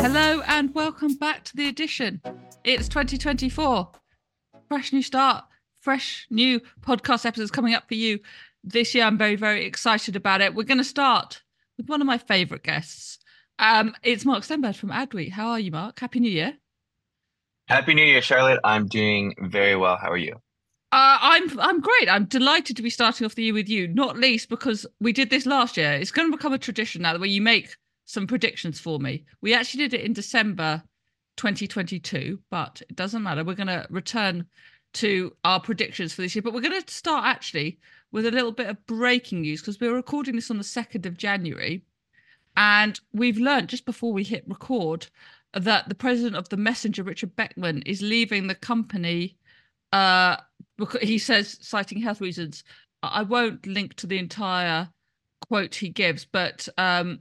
Hello and welcome back to the Addition. It's 2024. Fresh new start, fresh new podcast episodes coming up for you this year. I'm very, very excited about it. We're going to start with one of my favorite guests. Um, it's Mark Stenberg from Adweek. How are you, Mark? Happy New Year. Happy New Year, Charlotte. I'm doing very well. How are you? Uh, I'm I'm great. I'm delighted to be starting off the year with you, not least because we did this last year. It's going to become a tradition now where you make some predictions for me. We actually did it in December 2022, but it doesn't matter. We're going to return to our predictions for this year, but we're going to start actually with a little bit of breaking news because we're recording this on the 2nd of January. And we've learned just before we hit record that the president of the Messenger, Richard Beckman, is leaving the company. Uh, he says, citing health reasons. I won't link to the entire quote he gives, but um,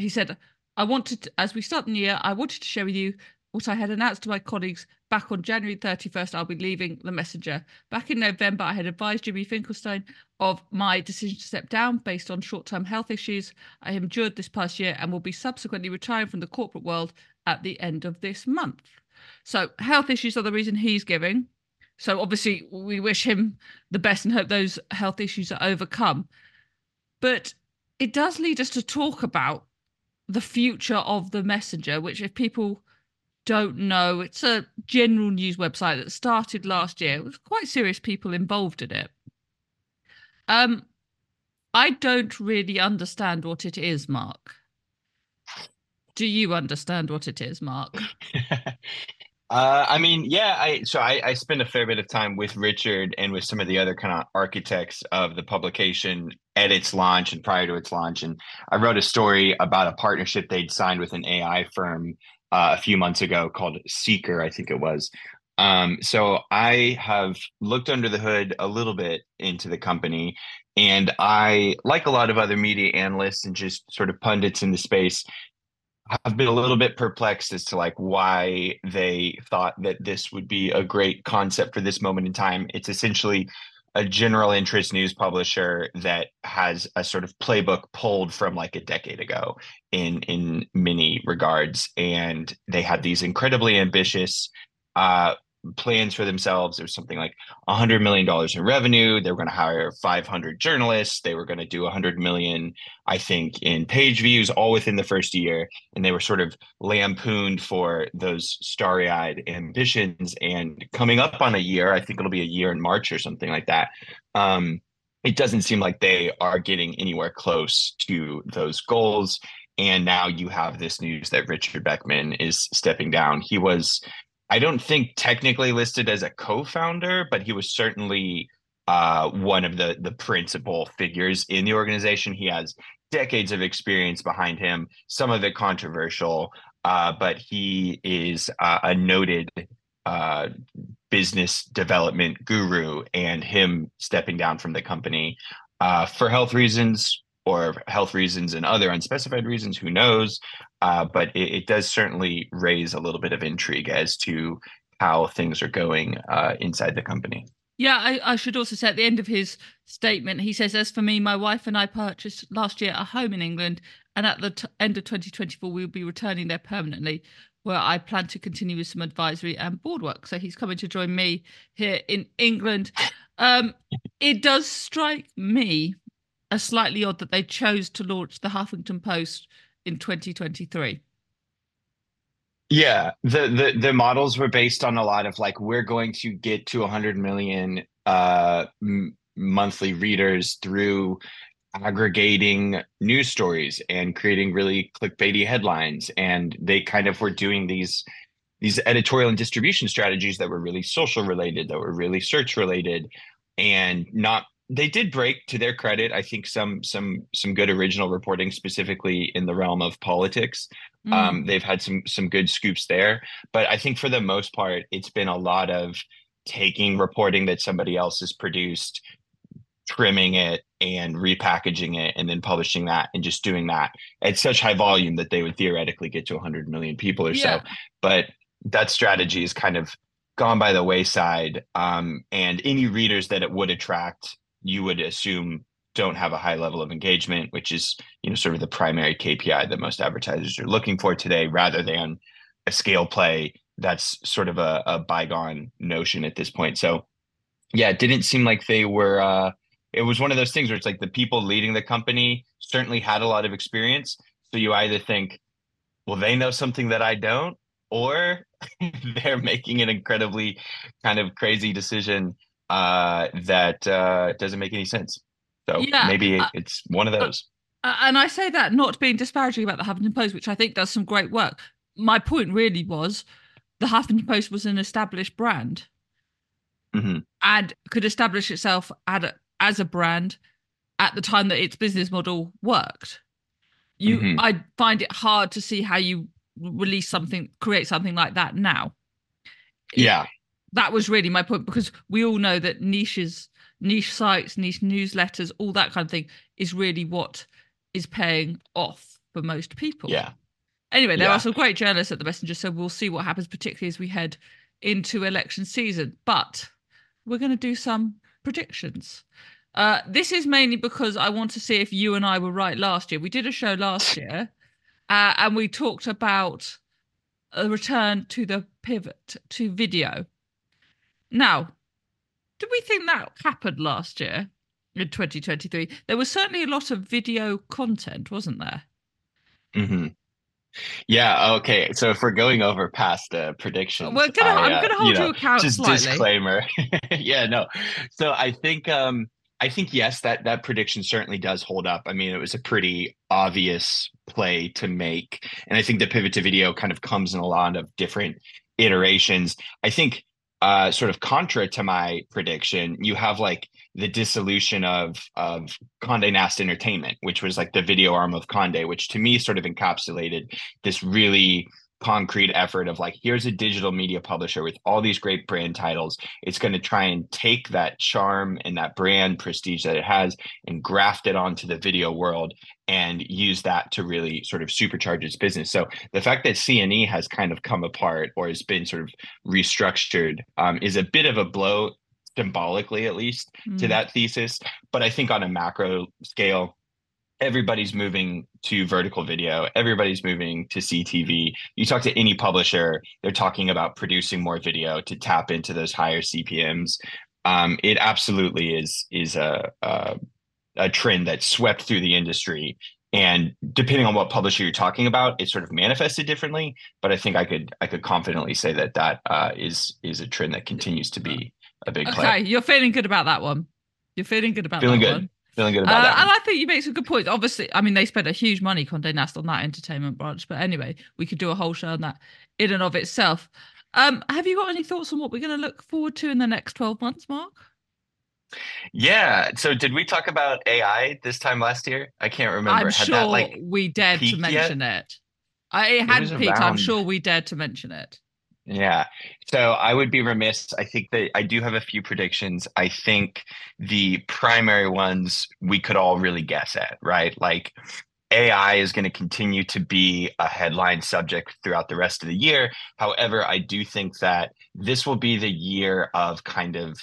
he said, I wanted, to, as we start the year, I wanted to share with you what I had announced to my colleagues back on January 31st. I'll be leaving the messenger. Back in November, I had advised Jimmy Finkelstein of my decision to step down based on short term health issues I endured this past year and will be subsequently retiring from the corporate world at the end of this month. So, health issues are the reason he's giving. So, obviously, we wish him the best and hope those health issues are overcome. But it does lead us to talk about the future of the messenger, which, if people don't know, it's a general news website that started last year with quite serious people involved in it. Um, I don't really understand what it is, Mark. Do you understand what it is, Mark? Uh, I mean, yeah, I so I, I spent a fair bit of time with Richard and with some of the other kind of architects of the publication at its launch and prior to its launch. And I wrote a story about a partnership they'd signed with an AI firm uh, a few months ago called Seekr, I think it was. Um, so I have looked under the hood a little bit into the company, and I, like a lot of other media analysts and just sort of pundits in the space, I've been a little bit perplexed as to like why they thought that this would be a great concept for this moment in time. It's essentially a general interest news publisher that has a sort of playbook pulled from like a decade ago in in many regards and they had these incredibly ambitious uh plans for themselves. It was something like $100 million in revenue. They were going to hire 500 journalists. They were going to do 100 million, I think, in page views, all within the first year. And they were sort of lampooned for those starry eyed ambitions. And coming up on a year, I think it'll be a year in March or something like that. Um, it doesn't seem like they are getting anywhere close to those goals. And now you have this news that Richard Beckman is stepping down. He was I don't think technically listed as a co-founder, but he was certainly uh, one of the the principal figures in the organization. He has decades of experience behind him, some of it controversial, uh, but he is uh, a noted uh, business development guru. And him stepping down from the company uh, for health reasons or health reasons and other unspecified reasons, who knows? Uh, but it, it, does certainly raise a little bit of intrigue as to how things are going uh, inside the company. Yeah, I, I, should also say at the end of his statement, he says, As for me, my wife and I purchased last year a home in England, and at the t- end of 2024, we will be returning there permanently, where I plan to continue with some advisory and board work. So he's coming to join me here in England. Um, it does strike me as slightly odd that they chose to launch the Huffington Post in 2023. Yeah, the, the the models were based on a lot of like we're going to get to 100 million uh, m- monthly readers through aggregating news stories and creating really clickbaity headlines and they kind of were doing these these editorial and distribution strategies that were really social related that were really search related and not they did break to their credit i think some some some good original reporting specifically in the realm of politics mm. um, they've had some some good scoops there but i think for the most part it's been a lot of taking reporting that somebody else has produced trimming it and repackaging it and then publishing that and just doing that at such high volume that they would theoretically get to 100 million people or yeah. so but that strategy is kind of gone by the wayside um, and any readers that it would attract you would assume don't have a high level of engagement, which is you know sort of the primary KPI that most advertisers are looking for today, rather than a scale play that's sort of a, a bygone notion at this point. So yeah, it didn't seem like they were. Uh, it was one of those things where it's like the people leading the company certainly had a lot of experience. So you either think, well, they know something that I don't, or they're making an incredibly kind of crazy decision uh, that uh, doesn't make any sense. So yeah, maybe uh, it's one of those. and I say that not being disparaging about the Huffington Post, which I think does some great work. My point really was the Huffington Post was an established brand mm-hmm. and could establish itself a, as a brand at the time that its business model worked. You, mm-hmm. I find it hard to see how you release something, create something like that now. Yeah, that was really my point because we all know that niches, niche sites, niche newsletters, all that kind of thing is really what is paying off for most people. Yeah. Anyway, there yeah. are some great journalists at the Messenger, so we'll see what happens, particularly as we head into election season. But we're going to do some predictions. Uh, this is mainly because I want to see if you and I were right last year. We did a show last year, uh, and we talked about a return to the pivot to video. Now, did we think that happened last year in 2023? There was certainly a lot of video content, wasn't there? Mm-hmm. Yeah. Okay. So if we're going over past uh, predictions, we're gonna. I, am uh, hold you, know, you account. Just slightly. disclaimer. yeah. No. So I think. um I think yes, that that prediction certainly does hold up. I mean, it was a pretty obvious play to make, and I think the pivot to video kind of comes in a lot of different iterations. I think, uh, sort of contra to my prediction, you have like the dissolution of of Condé Nast Entertainment, which was like the video arm of Condé, which to me sort of encapsulated this really concrete effort of like here's a digital media publisher with all these great brand titles. It's going to try and take that charm and that brand prestige that it has and graft it onto the video world and use that to really sort of supercharge its business. So the fact that cne has kind of come apart or has been sort of restructured um, is a bit of a blow symbolically at least mm. to that thesis. But i think on a macro scale everybody's moving to vertical video everybody's moving to ctv you talk to any publisher they're talking about producing more video to tap into those higher cpms um, it absolutely is is a, a a trend that swept through the industry and depending on what publisher you're talking about it sort of manifested differently but i think i could i could confidently say that that uh, is is a trend that continues to be a big okay, you're feeling good about that one. You're feeling good about feeling that good. one. Feeling good about uh, that. And I think you make some good points. Obviously, I mean, they spent a huge money, Condé Nast, on that entertainment branch. But anyway, we could do a whole show on that in and of itself. Um, have you got any thoughts on what we're going to look forward to in the next 12 months, Mark? Yeah. So did we talk about AI this time last year? I can't remember. I'm Had sure that, like, we dared to mention yet? it. I, it hadn't peaked. Around... I'm sure we dared to mention it. Yeah. So I would be remiss. I think that I do have a few predictions. I think the primary ones we could all really guess at, right? Like AI is going to continue to be a headline subject throughout the rest of the year. However, I do think that this will be the year of kind of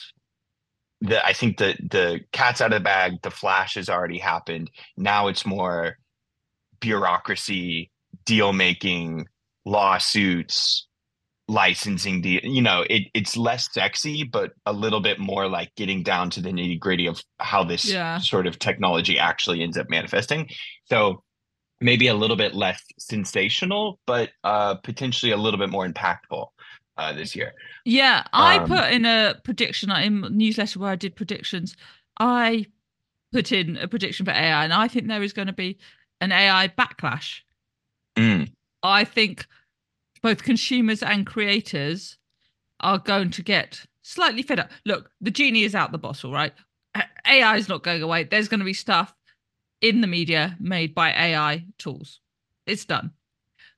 the I think the the cat's out of the bag, the flash has already happened. Now it's more bureaucracy, deal making, lawsuits, licensing deal you know it, it's less sexy but a little bit more like getting down to the nitty gritty of how this yeah. sort of technology actually ends up manifesting so maybe a little bit less sensational but uh potentially a little bit more impactful uh this year yeah i um, put in a prediction in newsletter where i did predictions i put in a prediction for ai and i think there is going to be an ai backlash mm. i think both consumers and creators are going to get slightly fed up. Look, the genie is out the bottle, right? AI is not going away. There's going to be stuff in the media made by AI tools. It's done.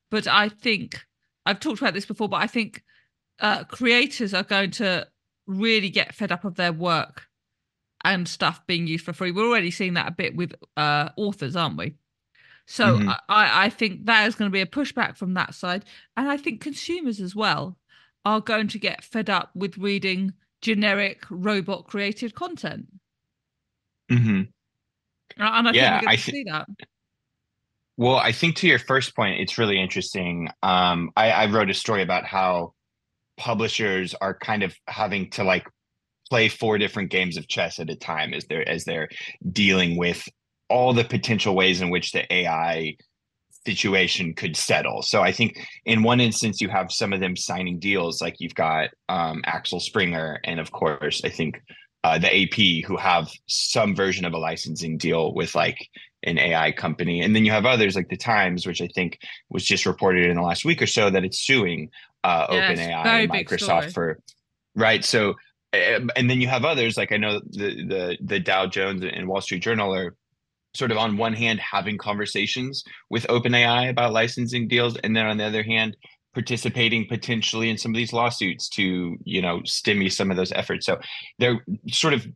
But I think I've talked about this before, but I think uh, creators are going to really get fed up of their work and stuff being used for free. We're already seeing that a bit with uh, authors, aren't we? So mm-hmm. I, I think that is going to be a pushback from that side. And I think consumers as well are going to get fed up with reading generic robot created content. Mm-hmm. And I Yeah, think we're I going to thi- see that. Well, I think to your first point, it's really interesting. Um, I, I wrote a story about how publishers are kind of having to like play four different games of chess at a time as they're as they're dealing with all the potential ways in which the AI situation could settle. So I think in one instance you have some of them signing deals, like you've got um, Axel Springer, and of course I think uh, the AP who have some version of a licensing deal with like an AI company, and then you have others like the Times, which I think was just reported in the last week or so that it's suing uh, Yes, OpenAI and Microsoft for right. So um, and then you have others like I know the the the Dow Jones and Wall Street Journal are sort of on one hand having conversations with OpenAI about licensing deals, and then on the other hand participating potentially in some of these lawsuits to you know stimmy some of those efforts. So they're sort of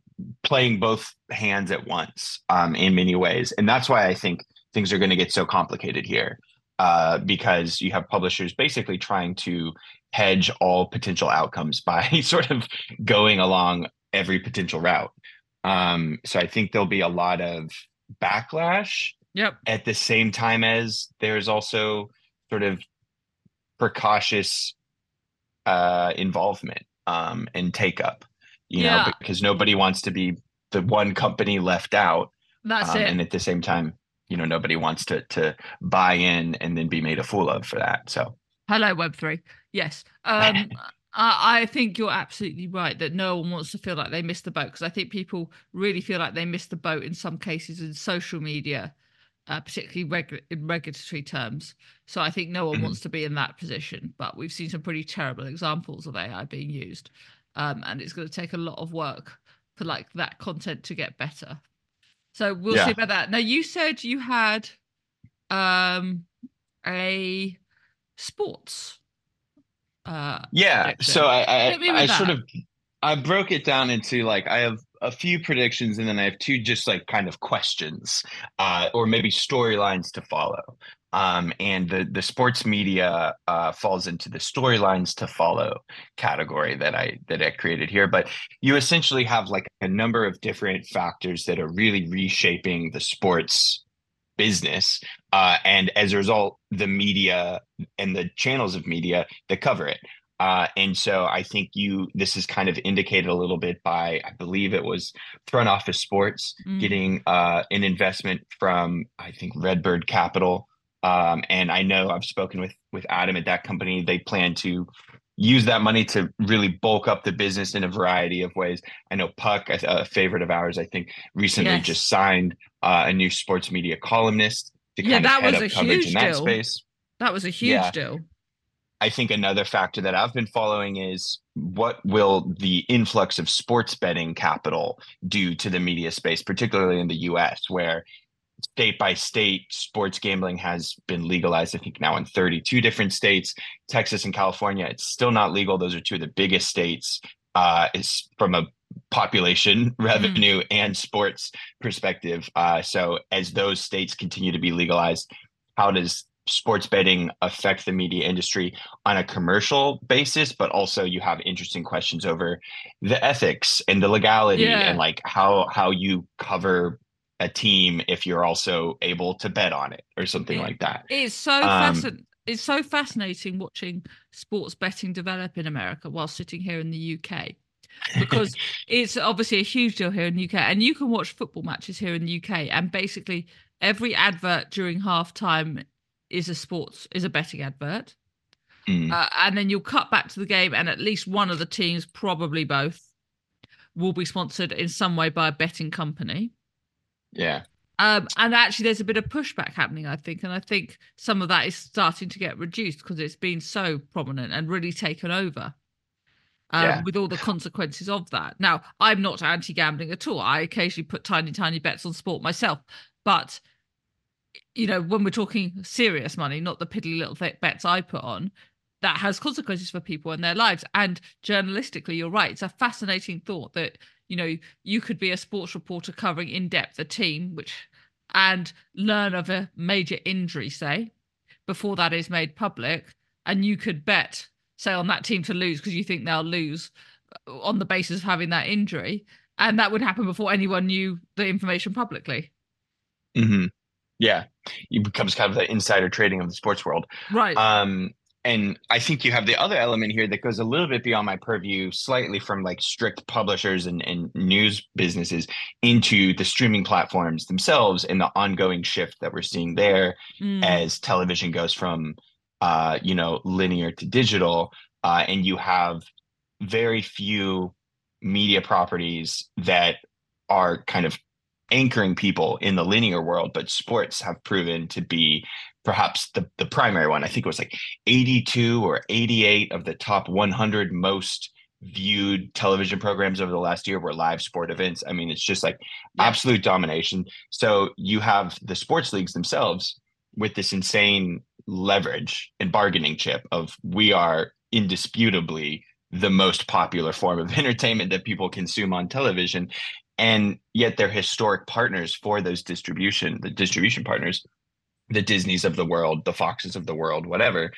playing both hands at once um, in many ways, and that's why I think things are going to get so complicated here uh, because you have publishers basically trying to hedge all potential outcomes by sort of going along every potential route. Um, so I think there'll be a lot of backlash Yep. at the same time as there's also sort of precautious uh, involvement um, and take up, you Yeah. know, because nobody wants to be the one company left out. That's Um, it. and at the same time, you know, nobody wants to to buy in and then be made a fool of for that. So Hello, Web3. Yes. Um, I, I think you're absolutely right that no one wants to feel like they missed the boat because I think people really feel like they missed the boat in some cases in social media, uh, particularly regu- in regulatory terms. So I think no one Mhm. wants to be in that position. But we've seen some pretty terrible examples of AI being used, um, and it's going to take a lot of work for like that content to get better. So we'll Yeah. see about that. Now you said you had um, a sports. Uh, yeah, prediction. so I I, I sort of I broke it down into like I have a few predictions and then I have two just like kind of questions uh, or maybe storylines to follow. Um, and the the sports media uh, falls into the storylines to follow category that I that I created here. But you essentially have like a number of different factors that are really reshaping the sports business, uh, and as a result, the media and the channels of media that cover it. Uh, and so I think you this is kind of indicated a little bit by I believe it was Front Office Sports Mm. getting uh, an investment from I think Redbird Capital. Um, and I know I've spoken with with Adam at that company. They plan to use that money to really bulk up the business in a variety of ways. I know Puck, a, a favorite of ours, I think recently Yes. just signed uh, a new sports media columnist to Yeah, kind of that head was up a coverage huge in that deal. space. that was a huge Yeah. deal. I think another factor that I've been following is what will the influx of sports betting capital do to the media space, particularly in the US, where state by state sports gambling has been legalized, I think now in 32 different states. Texas and California, it's still not legal. Those are two of the biggest states. Uh, is from a population revenue and sports perspective. Uh, so as those states continue to be legalized, how does sports betting affect the media industry on a commercial basis but also you have interesting questions over the ethics and the legality Yeah. and like how how you cover a team if you're also able to bet on it or something Yeah. like that It's so Um, fascinating. It's so fascinating watching sports betting develop in America while sitting here in the UK because it's obviously a huge deal here in the UK. And you can watch football matches here in the UK, and basically every advert during halftime is a sports is a betting advert. Mm, Uh, and then you'll cut back to the game, and at least one of the teams, probably both, will be sponsored in some way by a betting company. Yeah Um, and actually, there's a bit of pushback happening, I think, and I think some of that is starting to get reduced because it's been so prominent and really taken over. Um, Yeah. With all the consequences of that. Now, I'm not anti-gambling at all. I occasionally put tiny, tiny bets on sport myself, but you know, when we're talking serious money, not the piddly little th- bets I put on, that has consequences for people and their lives. And journalistically, you're right. It's a fascinating thought that you know you could be a sports reporter covering in depth a team, which and learn of a major injury, say, before that is made public, and you could bet, say, on that team to lose because you think they'll lose uh, on the basis of having that injury, and that would happen before anyone knew the information publicly. Mm-hmm. Yeah, it becomes kind of the insider trading of the sports world. Right. Um, and I think you have the other element here that goes a little bit beyond my purview, slightly from like strict publishers and, and news businesses into the streaming platforms themselves and the ongoing shift that we're seeing there Mm. as television goes from uh, you know, linear to digital. Uh, and you have very few media properties that are kind of anchoring people in the linear world, but sports have proven to be perhaps the, the primary one. I think it was like 82 or 88 of the top 100 most viewed television programs over the last year were live sport events. I mean, it's just like Yeah. absolute domination. So you have the sports leagues themselves with this insane leverage and bargaining chip of we are indisputably the most popular form of entertainment that people consume on television and yet they're historic partners for those distribution the distribution partners the disneys of the world the foxes of the world whatever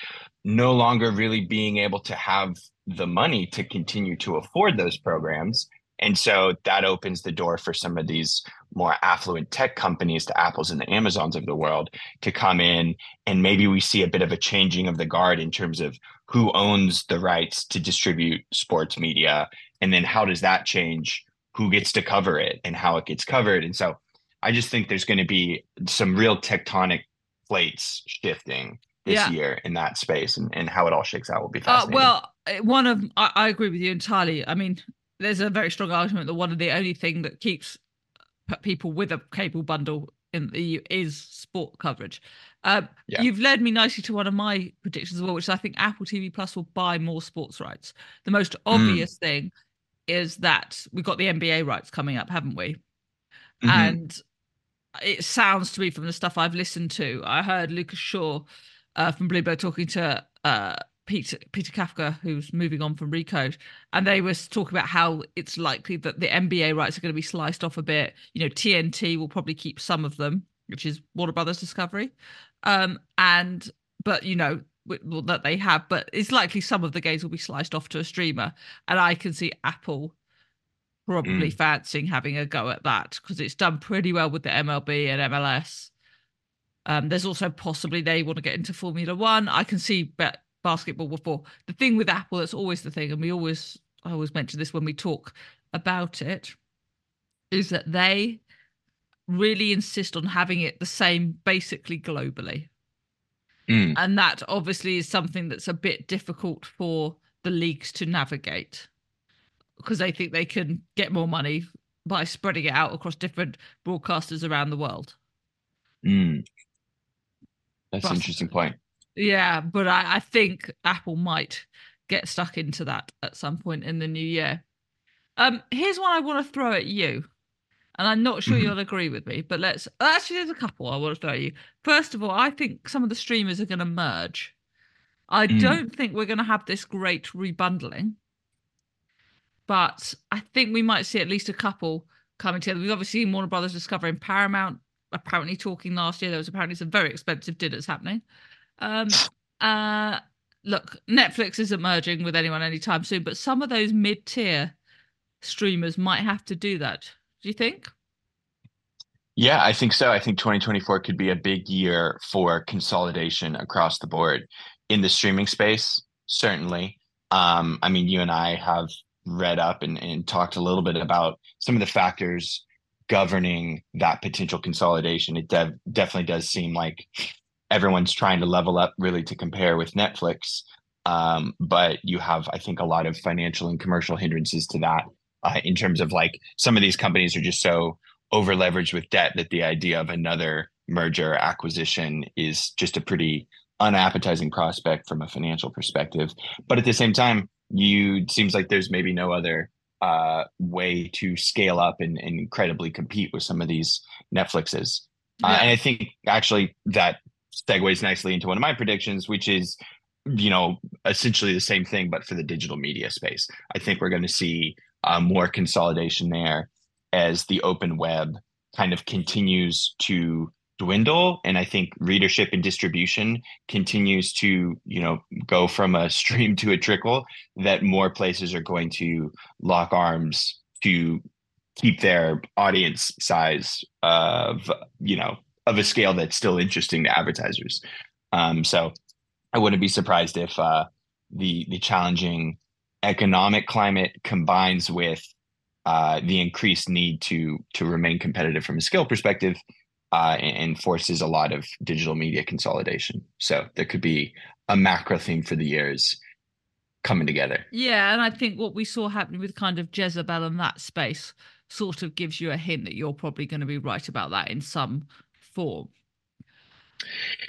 no longer really being able to have the money to continue to afford those programs. And so that opens the door for some of these more affluent tech companies the apples and the amazons of the world to come in. And maybe we see a bit of a changing of the guard in terms of who owns the rights to distribute sports media. And then how does that change who gets to cover it and how it gets covered? And so i just think there's going to be some real tectonic plates shifting this Yeah. year in that space and, and how it all shakes out will be Uh, fascinating well, uh, one of I, I agree with you entirely. I mean, there's a very strong argument that one of the only thing that keeps people with a cable bundle in the EU is sport coverage. Um, Yeah. You've led me nicely to one of my predictions as well, which is I think Apple TV Plus will buy more sports rights. The most obvious thing is that we've got the NBA rights coming up, haven't we? Mhm. and it sounds to me from the stuff I've listened to. I heard Lucas Shaw uh, from Bloomberg talking to uh, Peter Peter Kafka, who's moving on from Recode, and they were talking about how it's likely that the NBA rights are going to be sliced off a bit. You know, TNT will probably keep some of them, which is Warner Brothers Discovery, um, and but you know. Well, that they have, but it's likely some of the games will be sliced off to a streamer, and I can see Apple probably fancying having a go at that because it's done pretty well with the MLB and MLS. Um, there's also possibly they want to get into Formula One. I can see ba- basketball before. The thing with Apple, that's always the thing, and we always, I always mention this when we talk about it, is that they really insist on having it the same basically globally. Mm. And that obviously is something that's a bit difficult for the leagues to navigate because they think they can get more money by spreading it out across different broadcasters around the world. Mm. That's an interesting point. Yeah, but I, I think Apple might get stuck into that at some point in the new year. Um, here's one I want to throw at you, and I'm not sure Mhm. you'll agree with me, but let's actually there's a couple I want to throw at you. First of all, I think some of the streamers are going to merge. I Mm. don't think we're going to have this great rebundling, but I think we might see at least a couple coming together. We've obviously seen Warner Brothers discovering Paramount apparently talking last year. There was apparently some very expensive dinners happening. Um, uh, look, Netflix isn't merging with anyone anytime soon, but some of those mid-tier streamers might have to do that. Do you think? Yeah, I think so. I think 2024 could be a big year for consolidation across the board in the streaming space, certainly. Um, I mean, you and I have read up and, and talked a little bit about some of the factors governing that potential consolidation. It definitely does seem like everyone's trying to level up really to compare with Netflix. Um, but you have, I think, a lot of financial and commercial hindrances to that uh, in terms of like some of these companies are just so over leveraged with debt that the idea of another merger acquisition is just a pretty unappetizing prospect from a financial perspective. But at the same time, you seems like there's maybe no other uh, way to scale up and, and incredibly compete with some of these Netflixes. Uh, and I think actually that segues nicely into one of my predictions, which is, you know, essentially the same thing, but for the digital media space. I think we're going to see uh, more consolidation there as the open web kind of continues to dwindle and i think readership and distribution continues to you know go from a stream to a trickle that more places are going to lock arms to keep their audience size of you know of a scale that's still interesting to advertisers. Um, so I wouldn't be surprised if uh, the the challenging economic climate combines with uh, the increased need to to remain competitive from a skill perspective uh, and, forces a lot of digital media consolidation. So there could be a macro theme for the years coming together. Yeah, and I think what we saw happening with kind of Jezebel and that space sort of gives you a hint that you're probably going to be right about that in some form.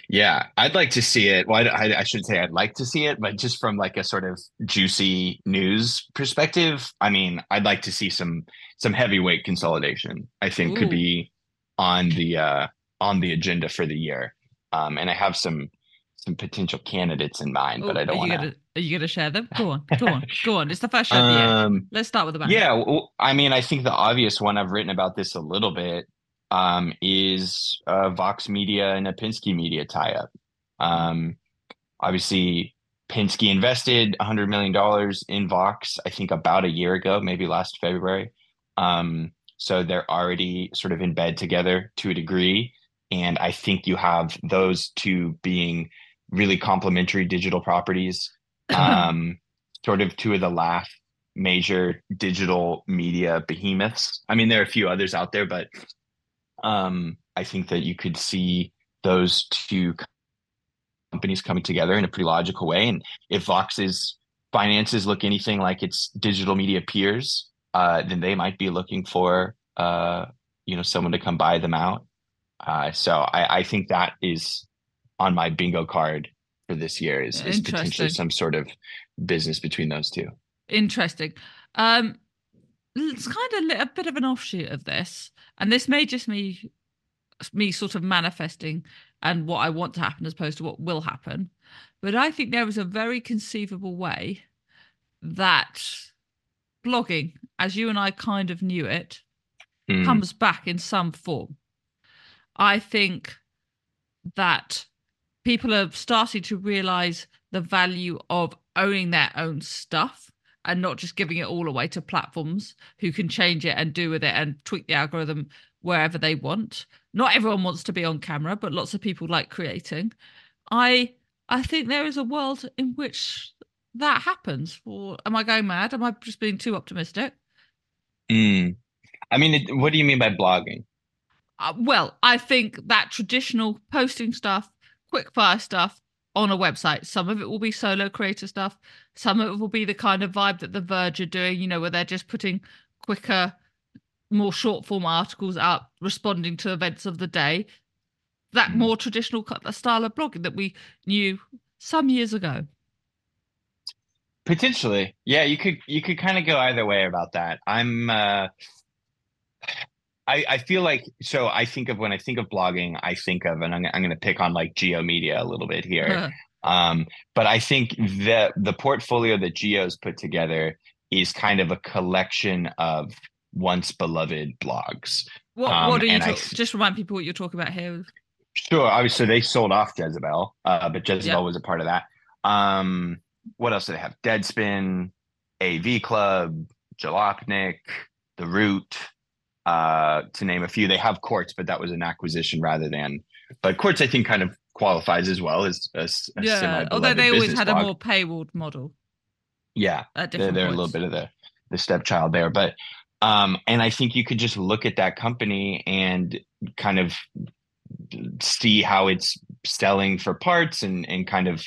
Yeah, I'd like to see it. Well, I, I, should say I'd like to see it, but just from like a sort of juicy news perspective, I mean, I'd like to see some some heavyweight consolidation. I think Ooh. could be on the uh, on the agenda for the year. Um, and I have some some potential candidates in mind, Ooh, but I don't want to. Are you going to share them? Go on, go on, go on. It's the first show of the year. Um, Let's start with the band. Yeah, well, I mean, I think the obvious one I've written about this a little bit um, is uh, Vox Media and a Penske Media tie-up. Um, obviously, Penske invested $100 million in Vox, I think about a year ago, maybe last February. Um, so they're already sort of in bed together to a degree. And I think you have those two being really complementary digital properties. Um, sort of two of the last major digital media behemoths. I mean, there are a few others out there, but um, I think that you could see those two companies coming together in a pretty logical way. And if Vox's finances look anything like its digital media peers, uh, then they might be looking for uh, you know someone to come buy them out. Uh, so I, I think that is on my bingo card for this year is, is potentially some sort of business between those two. Interesting. Um, it's kind of a bit of an offshoot of this, and this may just me me sort of manifesting and what I want to happen as opposed to what will happen. But I think there is a very conceivable way that blogging, as you and I kind of knew it, mm. comes back in some form. I think that people are starting to realize the value of owning their own stuff and not just giving it all away to platforms who can change it and do with it and tweak the algorithm wherever they want. Not everyone wants to be on camera, but lots of people like creating. I I think there is a world in which that happens. Or am I going mad? Am I just being too optimistic? Mm. I mean, it, what do you mean by blogging? Uh, well, I think that traditional posting stuff, quick fire stuff, on a website. Some of it will be solo creator stuff. Some of it will be the kind of vibe that The Verge are doing, you know, where they're just putting quicker, more short form articles up, responding to events of the day. That mm. more traditional style of blogging that we knew some years ago. Potentially, yeah, you could you could kind of go either way about that. I'm uh, I, I feel like so I think of when I think of blogging, I think of and I'm, I'm going to pick on like G/O Media a little bit here. Uh-huh. Um, but I think the the portfolio that G/O's put together is kind of a collection of once beloved blogs. What um, what are you talk- just remind people what you're talking about here? Sure. Obviously, they sold off Jezebel, uh, but Jezebel was a part of that. Um, what else do they have? Deadspin, AV Club, Jalopnik, The Root uh, to name a few. They have Quartz, but that was an acquisition rather than. But Quartz, I think, kind of qualifies as well as a, a yeah. Although they always had blog. a more paywalled model. Yeah, they're, they're a little bit of the the stepchild there, but um, and I think you could just look at that company and kind of see how it's selling for parts and and kind of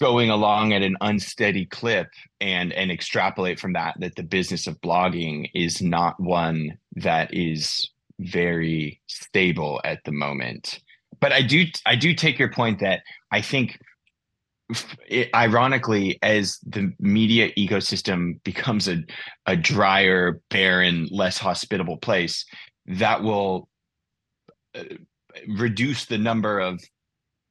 going along at an unsteady clip and and extrapolate from that that the business of blogging is not one that is very stable at the moment. But i do i do take your point that i think it, ironically as the media ecosystem becomes a, a drier barren less hospitable place that will uh, reduce the number of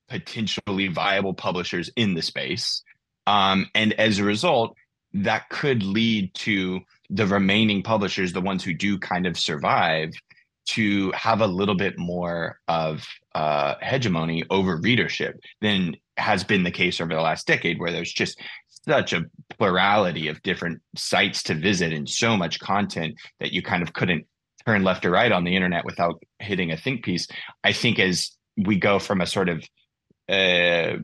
potentially viable publishers in the space. Um, and as a result, that could lead to the remaining publishers, the ones who do kind of survive, to have a little bit more of uh, hegemony over readership than has been the case over the last decade, where there's just such a plurality of different sites to visit and so much content that you kind of couldn't turn left or right on the internet without hitting a think piece. I think as we go from a sort of uh,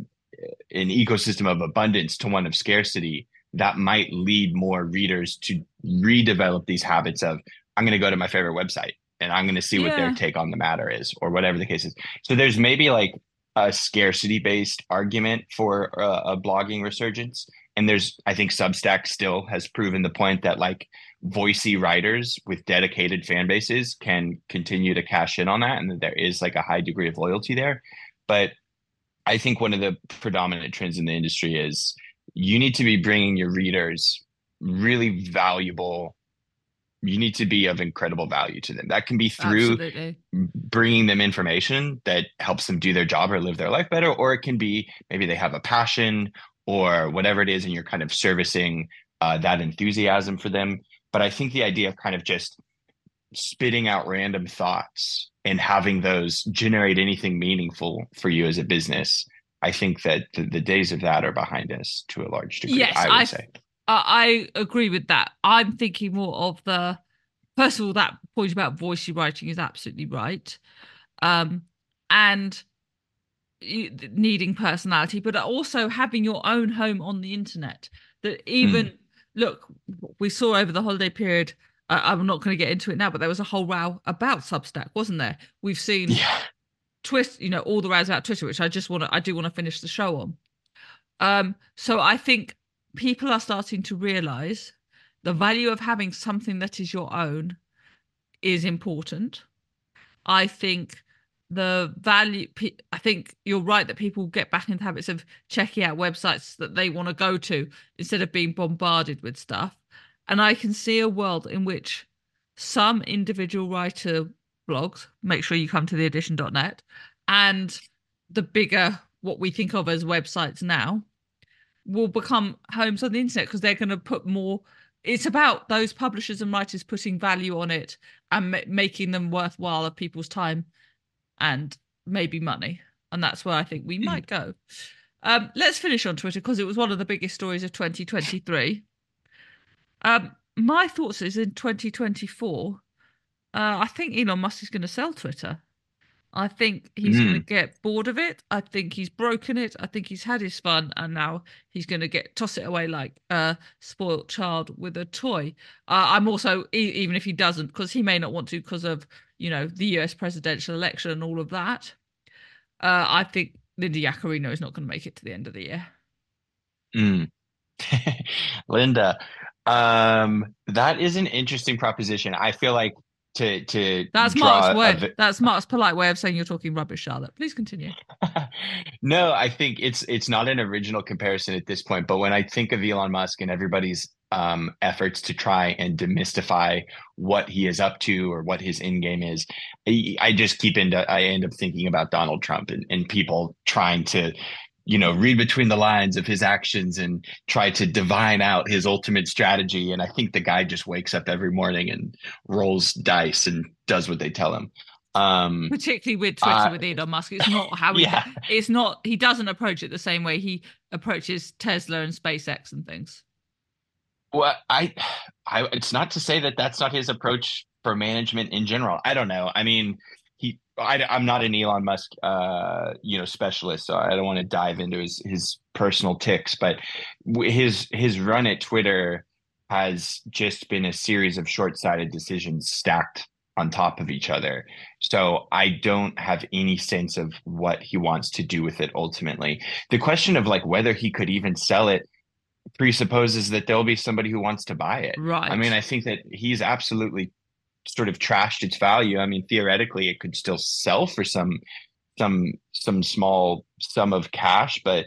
an ecosystem of abundance to one of scarcity, that might lead more readers to redevelop these habits of I'm going to go to my favorite website and I'm going to see yeah. what their take on the matter is, or whatever the case is. So there's maybe like a scarcity based argument for a, a blogging resurgence. And there's, I think Substack still has proven the point that like voicey writers with dedicated fan bases can continue to cash in on that and that there is like a high degree of loyalty there. But I think one of the predominant trends in the industry is you need to be bringing your readers really valuable you need to be of incredible value to them. That can be through Absolutely. bringing them information that helps them do their job or live their life better, or it can be maybe they have a passion or whatever it is, and you're kind of servicing uh, that enthusiasm for them. But I think the idea of kind of just spitting out random thoughts and having those generate anything meaningful for you as a business, I think that the, the days of that are behind us to a large degree. Yes, I would I, say. I agree with that. I'm thinking more of the first of all that point about voicey writing is absolutely right, um, and needing personality, but also having your own home on the internet. That even mm. look, we saw over the holiday period. Uh, I'm not going to get into it now, but there was a whole row about Substack, wasn't there? We've seen yeah. twist, you know, all the rows about Twitter, which I just want to, I do want to finish the show on. Um, so I think people are starting to realize the value of having something that is your own is important. I think the value, I think you're right that people get back into habits of checking out websites that they want to go to instead of being bombarded with stuff. And I can see a world in which some individual writer blogs, make sure you come to the addition.net, and the bigger, what we think of as websites now, will become homes on the internet because they're going to put more it's about those publishers and writers putting value on it and ma- making them worthwhile of people's time and maybe money. And that's where i think we might go. Um, let's finish on twitter because it was one of the biggest stories of 2023 um, my thoughts is in 2024 uh, i think elon musk is going to sell twitter I think he's mm. going to get bored of it. I think he's broken it. I think he's had his fun, and now he's going to get toss it away like a spoilt child with a toy. Uh, I'm also even if he doesn't, because he may not want to, because of you know the U.S. presidential election and all of that. Uh, I think Linda Yaccarino is not going to make it to the end of the year. Mm. Linda, um, that is an interesting proposition. I feel like to to that's Mark's way. A... That's Mark's polite way of saying you're talking rubbish, Charlotte. Please continue. no, I think it's it's not an original comparison at this point. But when I think of Elon Musk and everybody's um, efforts to try and demystify what he is up to or what his end game is, I, I just keep into I end up thinking about Donald Trump and, and people trying to you know read between the lines of his actions and try to divine out his ultimate strategy. And i think the guy just wakes up every morning and rolls dice and does what they tell him. Um particularly with twitter uh, with elon musk it's not how he yeah. it's not he doesn't approach it the same way he approaches tesla and spacex and things. Well i i it's not to say that that's not his approach for management in general. I don't know. I mean I, am not an Elon Musk, uh, you know, specialist, so I don't want to dive into his his personal ticks. But his his run at Twitter has just been a series of short sighted decisions stacked on top of each other. So I don't have any sense of what he wants to do with it ultimately. The question of like whether he could even sell it presupposes that there'll be somebody who wants to buy it. Right. I mean, I think that he's absolutely sort of trashed its value. I mean, theoretically, it could still sell for some some some small sum of cash, but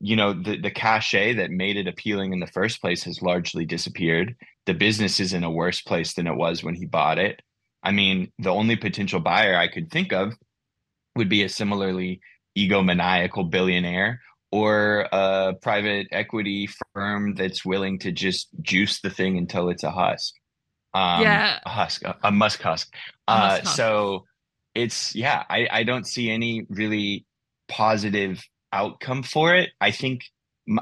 you know the the cachet that made it appealing in the first place has largely disappeared. The business is in a worse place than it was when he bought it. I mean, the only potential buyer I could think of would be a similarly egomaniacal billionaire or a private equity firm that's willing to just juice the thing until it's a husk um, yeah, a husk, a, a musk husk. Uh, husk. So it's yeah, I I don't see any really positive outcome for it. I think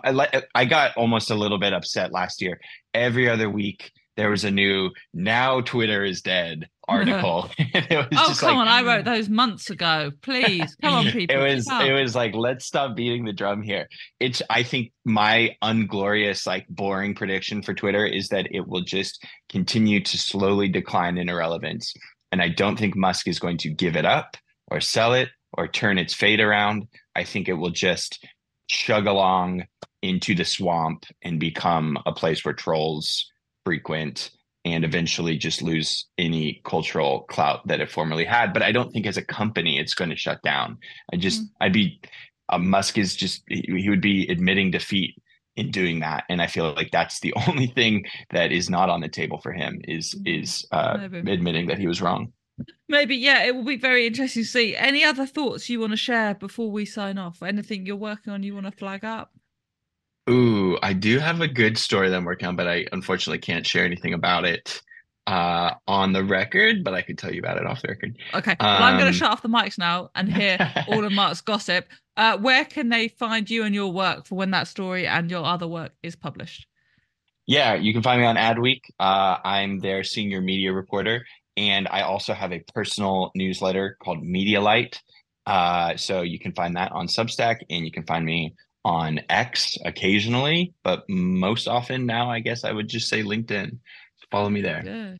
I, I got almost a little bit upset last year. Every other week there was a new "Now Twitter is dead" article. oh come like, on! I wrote those months ago. Please come on, people. It was it was like let's stop beating the drum here. It's I think my unglorious like boring prediction for Twitter is that it will just continue to slowly decline in irrelevance, and I don't think Musk is going to give it up or sell it or turn its fate around. I think it will just chug along into the swamp and become a place where trolls frequent and eventually just lose any cultural clout that it formerly had. But I don't think as a company it's going to shut down. I just, mm-hmm. I'd be, uh, Musk is just, he would be admitting defeat in doing that. And I feel like that's the only thing that is not on the table for him is, mm-hmm. is uh, admitting that he was wrong. Maybe, yeah, it will be very interesting to see. Any other thoughts you want to share before we sign off? Anything you're working on you want to flag up? Ooh, I do have a good story that I'm working on, but I unfortunately can't share anything about it uh, on the record, but I could tell you about it off the record. Okay. Well, I'm going to um, shut off the mics now and hear all of Mark's gossip. Uh, where can they find you and your work for when that story and your other work is published? Yeah, you can find me on Adweek. Uh, I'm their senior media reporter, and I also have a personal newsletter called Medialyte. Uh, so you can find that on Substack, and you can find me on X occasionally, but most often now, I guess I would just say LinkedIn. Follow me there.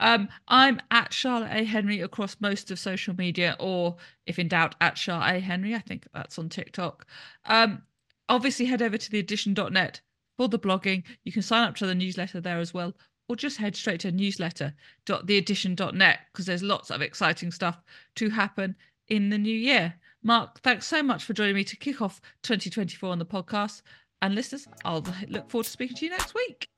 Um, I'm at Charlotte A. Henry across most of social media, or if in doubt, at Charlotte A. Henry. I think that's on TikTok. Um, obviously, head over to theaddition.net for the blogging. You can sign up to the newsletter there as well, or just head straight to newsletter.theaddition.net because there's lots of exciting stuff to happen in the new year. Mark, thanks so much for joining me to kick off 2024 on the podcast. And listeners, I'll look forward to speaking to you next week.